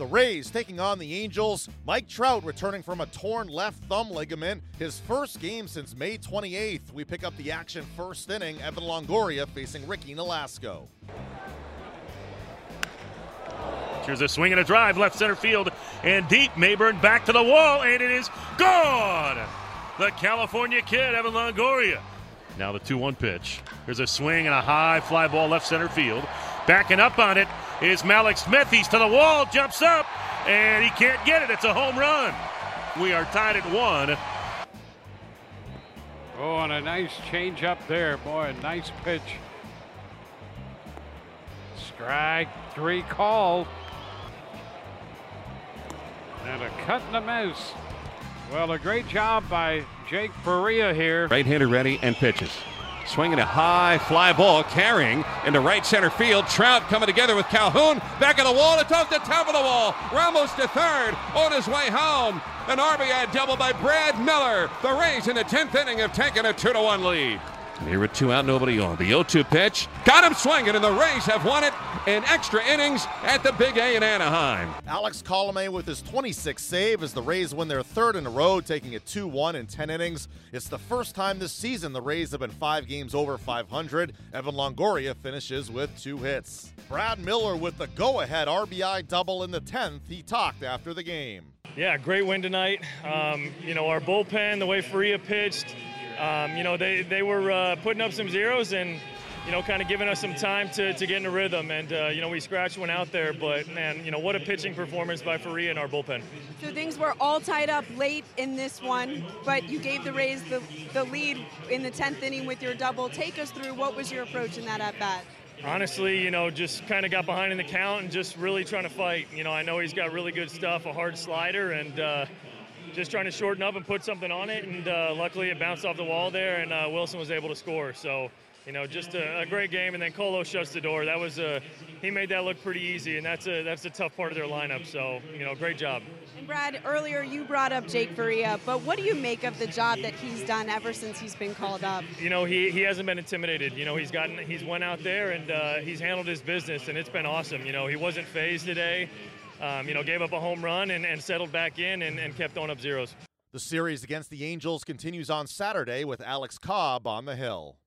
The Rays taking on the Angels. Mike Trout returning from a torn left thumb ligament. His first game since May 28th. We pick up the action first inning. Evan Longoria facing Ricky Nolasco. Here's a swing and a drive, left center field, and deep. Maybin back to the wall, and it is gone. The California kid, Evan Longoria. Now the 2 1 pitch. Here's a swing and a high fly ball left center field. Backing up on it is Mallex Smith. He's to the wall, jumps up, and he can't get it. It's a home run. We are tied at one. Oh, and a nice change up there. Boy, a nice pitch. Strike three call. And a cut and a miss. Well, a great job by Jake Faria here. Right hander ready and pitches. Swinging a high fly ball, carrying into right center field. Trout coming together with Calhoun. Back of the wall. It's off the top of the wall. Ramos to third on his way home. An RBI double by Brad Miller. The Rays in the 10th inning have taken a 2 to 1 lead. Here with two out, nobody on. The 0 2 pitch. Got him swinging, and the Rays have won it in extra innings at the Big A in Anaheim. Alex Colome with his 26th save as the Rays win their third in a row, taking it 2 1 in 10 innings. It's the first time this season the Rays have been five games over 500. Evan Longoria finishes with two hits. Brad Miller with the go ahead RBI double in the 10th. He talked after the game. Yeah, great win tonight. Um, you know, our bullpen, the way Faria pitched, um, you know, they, they were uh, putting up some zeros and, you know, kind of giving us some time to, to get in a rhythm. And, uh, you know, we scratched one out there, but, man, you know, what a pitching performance by Faria and our bullpen. So things were all tied up late in this one, but you gave the Rays the, the lead in the 10th inning with your double. Take us through what was your approach in that at bat? Honestly, you know, just kind of got behind in the count and just really trying to fight. You know, I know he's got really good stuff, a hard slider, and, uh, just trying to shorten up and put something on it. And uh, luckily, it bounced off the wall there, and uh, Wilson was able to score. So, you know, just a, a, great game. And then Colo shuts the door. That was a he made that look pretty easy, and that's a that's a tough part of their lineup. So, you know, great job. And Brad, earlier you brought up Jake Faria, but what do you make of the job that he's done ever since he's been called up? You know, he, he hasn't been intimidated. You know, he's gotten he's went out there and uh, he's handled his business, and it's been awesome. You know, he wasn't phased today. Um, you know, gave up a home run and, and settled back in and, and kept throwing up zeros. The series against the Angels continues on Saturday with Alex Cobb on the hill.